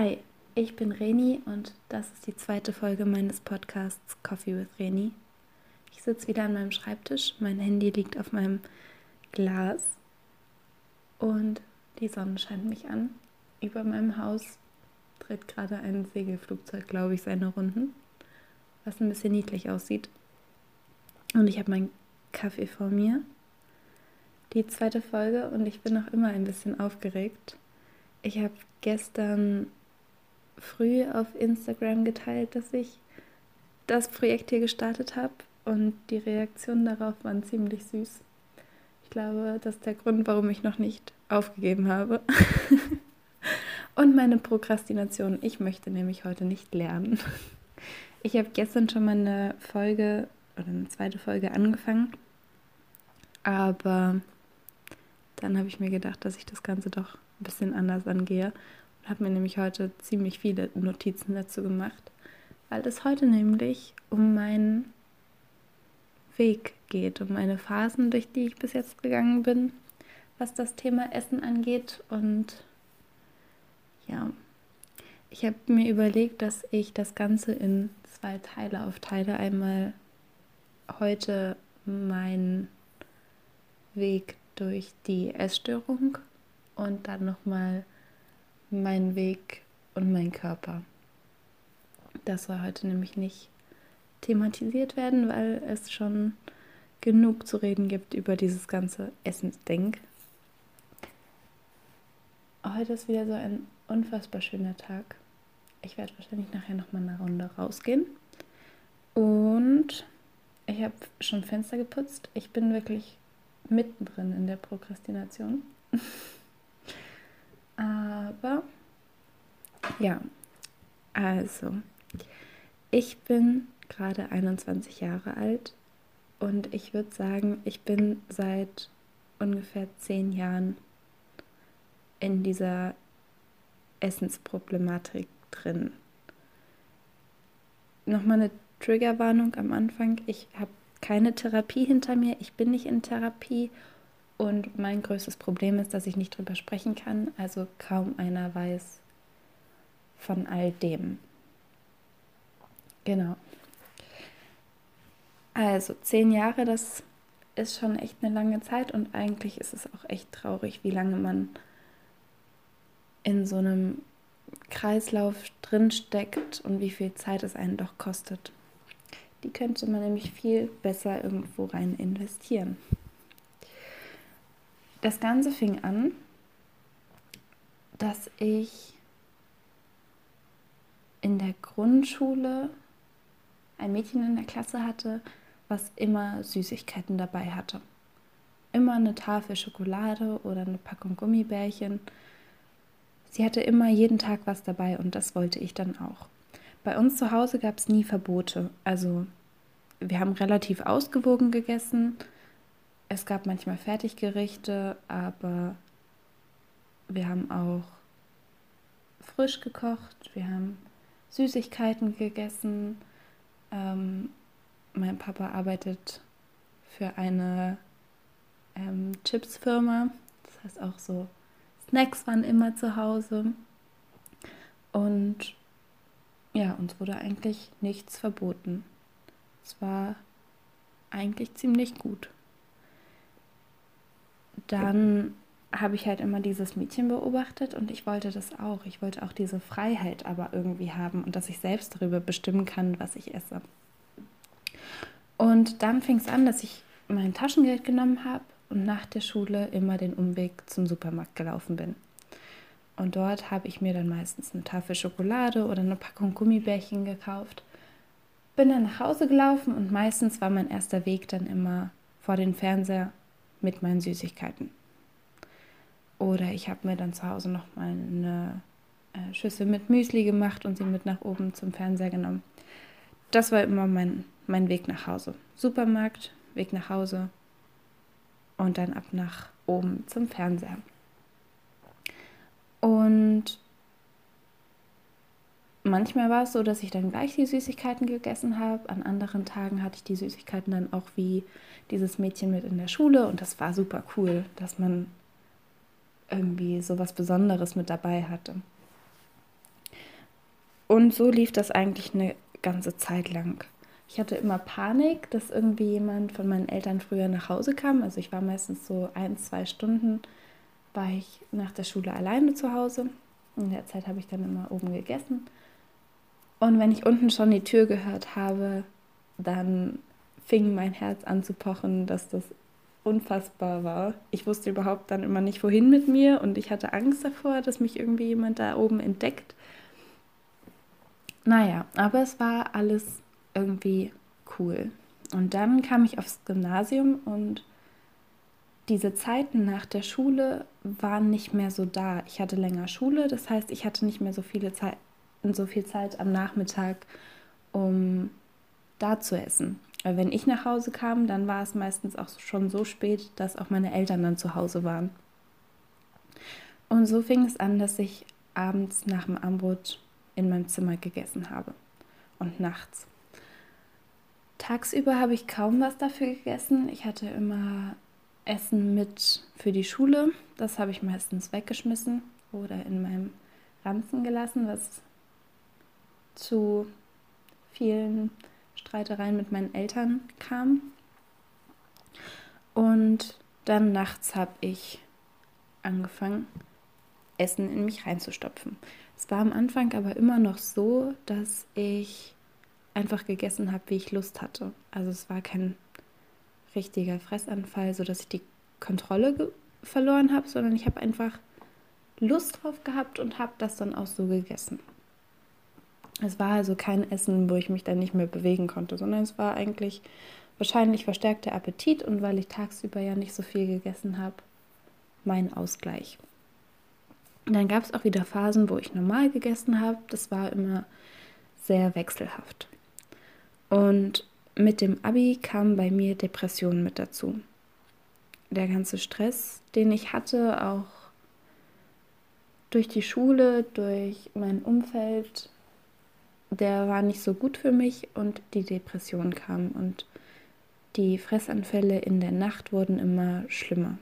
Hi, ich bin Reni und das ist die zweite Folge meines Podcasts Coffee with Reni. Ich sitze wieder an meinem Schreibtisch, mein Handy liegt auf meinem Glas und die Sonne scheint mich an. Über meinem Haus dreht gerade ein Segelflugzeug, glaube ich, seine Runden, was ein bisschen niedlich aussieht. Und ich habe meinen Kaffee vor mir. Die zweite Folge und ich bin noch immer ein bisschen aufgeregt. Ich habe gestern früh auf Instagram geteilt, dass ich das Projekt hier gestartet habe und die Reaktionen darauf waren ziemlich süß. Ich glaube, das ist der Grund, warum ich noch nicht aufgegeben habe. und meine Prokrastination. Ich möchte nämlich heute nicht lernen. Ich habe gestern schon mal eine Folge oder eine zweite Folge angefangen, aber dann habe ich mir gedacht, dass ich das Ganze doch ein bisschen anders angehe habe mir nämlich heute ziemlich viele Notizen dazu gemacht, weil es heute nämlich um meinen Weg geht, um meine Phasen, durch die ich bis jetzt gegangen bin, was das Thema Essen angeht. Und ja, ich habe mir überlegt, dass ich das Ganze in zwei Teile aufteile. Einmal heute meinen Weg durch die Essstörung und dann nochmal mein Weg und mein Körper. Das soll heute nämlich nicht thematisiert werden, weil es schon genug zu reden gibt über dieses ganze Essensdenk. Heute ist wieder so ein unfassbar schöner Tag. Ich werde wahrscheinlich nachher noch mal eine Runde rausgehen. Und ich habe schon Fenster geputzt. Ich bin wirklich mittendrin in der Prokrastination. Aber ja, also ich bin gerade 21 Jahre alt und ich würde sagen, ich bin seit ungefähr zehn Jahren in dieser Essensproblematik drin. Nochmal eine Triggerwarnung am Anfang. Ich habe keine Therapie hinter mir. Ich bin nicht in Therapie und mein größtes Problem ist, dass ich nicht drüber sprechen kann, also kaum einer weiß von all dem. Genau. Also zehn Jahre, das ist schon echt eine lange Zeit und eigentlich ist es auch echt traurig, wie lange man in so einem Kreislauf drinsteckt und wie viel Zeit es einen doch kostet. Die könnte man nämlich viel besser irgendwo rein investieren das Ganze fing an, dass ich in der Grundschule ein Mädchen in der Klasse hatte, was immer Süßigkeiten dabei hatte. Immer eine Tafel Schokolade oder eine Packung Gummibärchen. Sie hatte immer jeden Tag was dabei und das wollte ich dann auch. Bei uns zu Hause gab es nie Verbote. Also wir haben relativ ausgewogen gegessen es gab manchmal Fertiggerichte, aber wir haben auch frisch gekocht, wir haben Süßigkeiten gegessen. Ähm, mein Papa arbeitet für eine ähm, Chipsfirma, das heißt auch so Snacks waren immer zu Hause. Und ja, uns wurde eigentlich nichts verboten. Es war eigentlich ziemlich gut dann habe ich halt immer dieses Mädchen beobachtet und ich wollte das auch. Ich wollte auch diese Freiheit aber irgendwie haben und dass ich selbst darüber bestimmen kann, was ich esse. Und dann fing es an, dass ich mein Taschengeld genommen habe und nach der Schule immer den Umweg zum Supermarkt gelaufen bin. Und dort habe ich mir dann meistens eine Tafel Schokolade oder eine Packung Gummibärchen gekauft. Bin dann nach Hause gelaufen und meistens war mein erster Weg dann immer vor den Fernseher mit meinen Süßigkeiten. Oder ich habe mir dann zu Hause noch mal eine äh, Schüssel mit Müsli gemacht und sie mit nach oben zum Fernseher genommen. Das war immer mein, mein Weg nach Hause. Supermarkt, Weg nach Hause und dann ab nach oben zum Fernseher. Und manchmal war es so, dass ich dann gleich die Süßigkeiten gegessen habe. An anderen Tagen hatte ich die Süßigkeiten dann auch wie dieses Mädchen mit in der Schule und das war super cool, dass man irgendwie so was Besonderes mit dabei hatte. Und so lief das eigentlich eine ganze Zeit lang. Ich hatte immer Panik, dass irgendwie jemand von meinen Eltern früher nach Hause kam. Also ich war meistens so ein, zwei Stunden, war ich nach der Schule alleine zu Hause. In der Zeit habe ich dann immer oben gegessen. Und wenn ich unten schon die Tür gehört habe, dann fing mein Herz an zu pochen, dass das unfassbar war. Ich wusste überhaupt dann immer nicht, wohin mit mir und ich hatte Angst davor, dass mich irgendwie jemand da oben entdeckt. Naja, aber es war alles irgendwie cool. Und dann kam ich aufs Gymnasium und diese Zeiten nach der Schule waren nicht mehr so da. Ich hatte länger Schule, das heißt, ich hatte nicht mehr so viele Zeit, so viel Zeit am Nachmittag, um da zu essen. Weil wenn ich nach Hause kam, dann war es meistens auch schon so spät, dass auch meine Eltern dann zu Hause waren. Und so fing es an, dass ich abends nach dem Armbrot in meinem Zimmer gegessen habe und nachts. Tagsüber habe ich kaum was dafür gegessen. Ich hatte immer Essen mit für die Schule. Das habe ich meistens weggeschmissen oder in meinem Ranzen gelassen, was zu vielen Streitereien mit meinen Eltern kam. Und dann nachts habe ich angefangen, Essen in mich reinzustopfen. Es war am Anfang aber immer noch so, dass ich einfach gegessen habe, wie ich Lust hatte. Also es war kein richtiger Fressanfall, sodass ich die Kontrolle verloren habe, sondern ich habe einfach Lust drauf gehabt und habe das dann auch so gegessen. Es war also kein Essen, wo ich mich dann nicht mehr bewegen konnte, sondern es war eigentlich wahrscheinlich verstärkter Appetit und weil ich tagsüber ja nicht so viel gegessen habe, mein Ausgleich. Und dann gab es auch wieder Phasen, wo ich normal gegessen habe. Das war immer sehr wechselhaft. Und mit dem Abi kam bei mir Depression mit dazu. Der ganze Stress, den ich hatte, auch durch die Schule, durch mein Umfeld, der war nicht so gut für mich und die Depression kam und die Fressanfälle in der Nacht wurden immer schlimmer.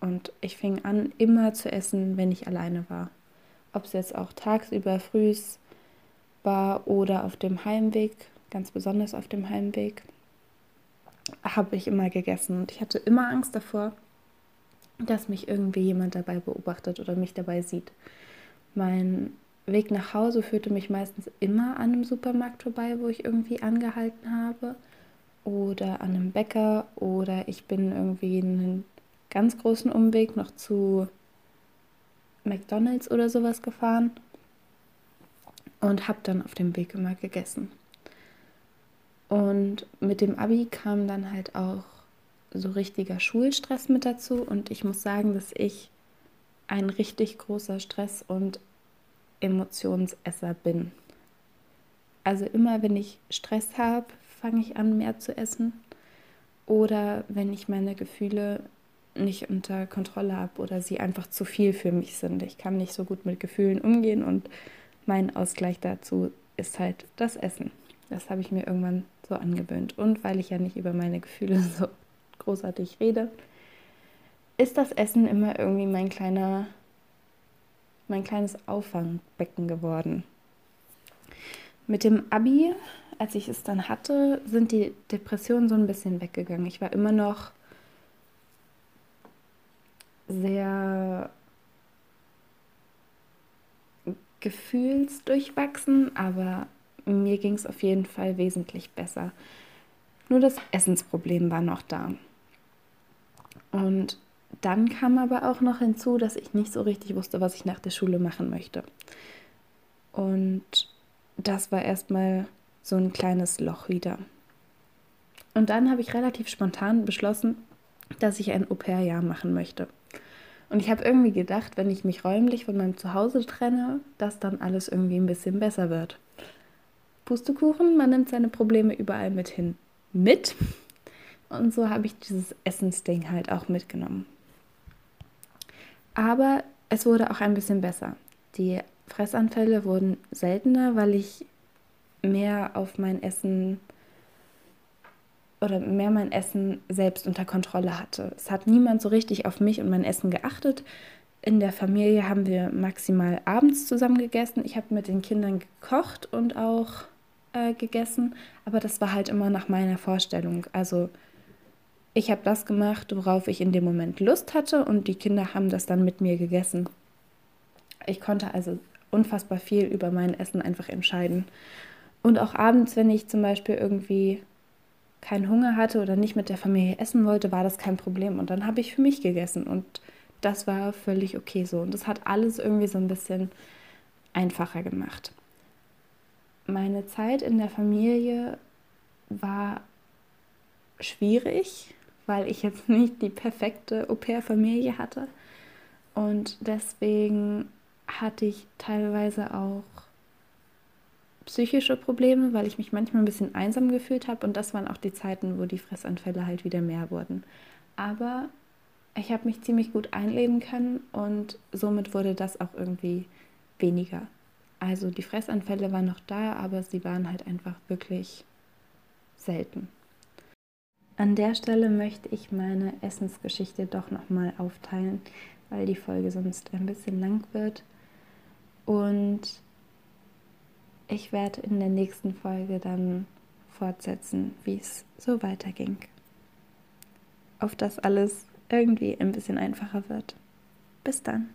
Und ich fing an, immer zu essen, wenn ich alleine war. Ob es jetzt auch tagsüber frühs war oder auf dem Heimweg, ganz besonders auf dem Heimweg, habe ich immer gegessen. Und ich hatte immer Angst davor, dass mich irgendwie jemand dabei beobachtet oder mich dabei sieht. Mein Weg nach Hause führte mich meistens immer an einem Supermarkt vorbei, wo ich irgendwie angehalten habe. Oder an einem Bäcker. Oder ich bin irgendwie einen ganz großen Umweg noch zu McDonald's oder sowas gefahren. Und habe dann auf dem Weg immer gegessen. Und mit dem Abi kam dann halt auch so richtiger Schulstress mit dazu. Und ich muss sagen, dass ich ein richtig großer Stress und Emotionsesser bin. Also immer wenn ich Stress habe, fange ich an, mehr zu essen. Oder wenn ich meine Gefühle nicht unter Kontrolle habe oder sie einfach zu viel für mich sind. Ich kann nicht so gut mit Gefühlen umgehen und mein Ausgleich dazu ist halt das Essen. Das habe ich mir irgendwann so angewöhnt. Und weil ich ja nicht über meine Gefühle so großartig rede, ist das Essen immer irgendwie mein kleiner mein kleines Auffangbecken geworden. Mit dem Abi, als ich es dann hatte, sind die Depressionen so ein bisschen weggegangen. Ich war immer noch sehr gefühlsdurchwachsen, aber mir ging es auf jeden Fall wesentlich besser. Nur das Essensproblem war noch da. Und dann kam aber auch noch hinzu, dass ich nicht so richtig wusste, was ich nach der Schule machen möchte. Und das war erstmal so ein kleines Loch wieder. Und dann habe ich relativ spontan beschlossen, dass ich ein Au-pair-Jahr machen möchte. Und ich habe irgendwie gedacht, wenn ich mich räumlich von meinem Zuhause trenne, dass dann alles irgendwie ein bisschen besser wird. Pustekuchen, man nimmt seine Probleme überall mit hin. Mit. Und so habe ich dieses Essensding halt auch mitgenommen. Aber es wurde auch ein bisschen besser. Die Fressanfälle wurden seltener, weil ich mehr auf mein Essen oder mehr mein Essen selbst unter Kontrolle hatte. Es hat niemand so richtig auf mich und mein Essen geachtet. in der Familie haben wir maximal abends zusammen gegessen. Ich habe mit den Kindern gekocht und auch äh, gegessen, aber das war halt immer nach meiner Vorstellung. Also ich habe das gemacht, worauf ich in dem Moment Lust hatte und die Kinder haben das dann mit mir gegessen. Ich konnte also unfassbar viel über mein Essen einfach entscheiden. Und auch abends, wenn ich zum Beispiel irgendwie keinen Hunger hatte oder nicht mit der Familie essen wollte, war das kein Problem. Und dann habe ich für mich gegessen und das war völlig okay so. Und das hat alles irgendwie so ein bisschen einfacher gemacht. Meine Zeit in der Familie war schwierig, weil ich jetzt nicht die perfekte Au-pair-Familie hatte. Und deswegen hatte ich teilweise auch psychische Probleme, weil ich mich manchmal ein bisschen einsam gefühlt habe. Und das waren auch die Zeiten, wo die Fressanfälle halt wieder mehr wurden. Aber ich habe mich ziemlich gut einleben können und somit wurde das auch irgendwie weniger. Also die Fressanfälle waren noch da, aber sie waren halt einfach wirklich selten. An der Stelle möchte ich meine Essensgeschichte doch nochmal aufteilen, weil die Folge sonst ein bisschen lang wird. Und ich werde in der nächsten Folge dann fortsetzen, wie es so weiterging. Auf das alles irgendwie ein bisschen einfacher wird. Bis dann.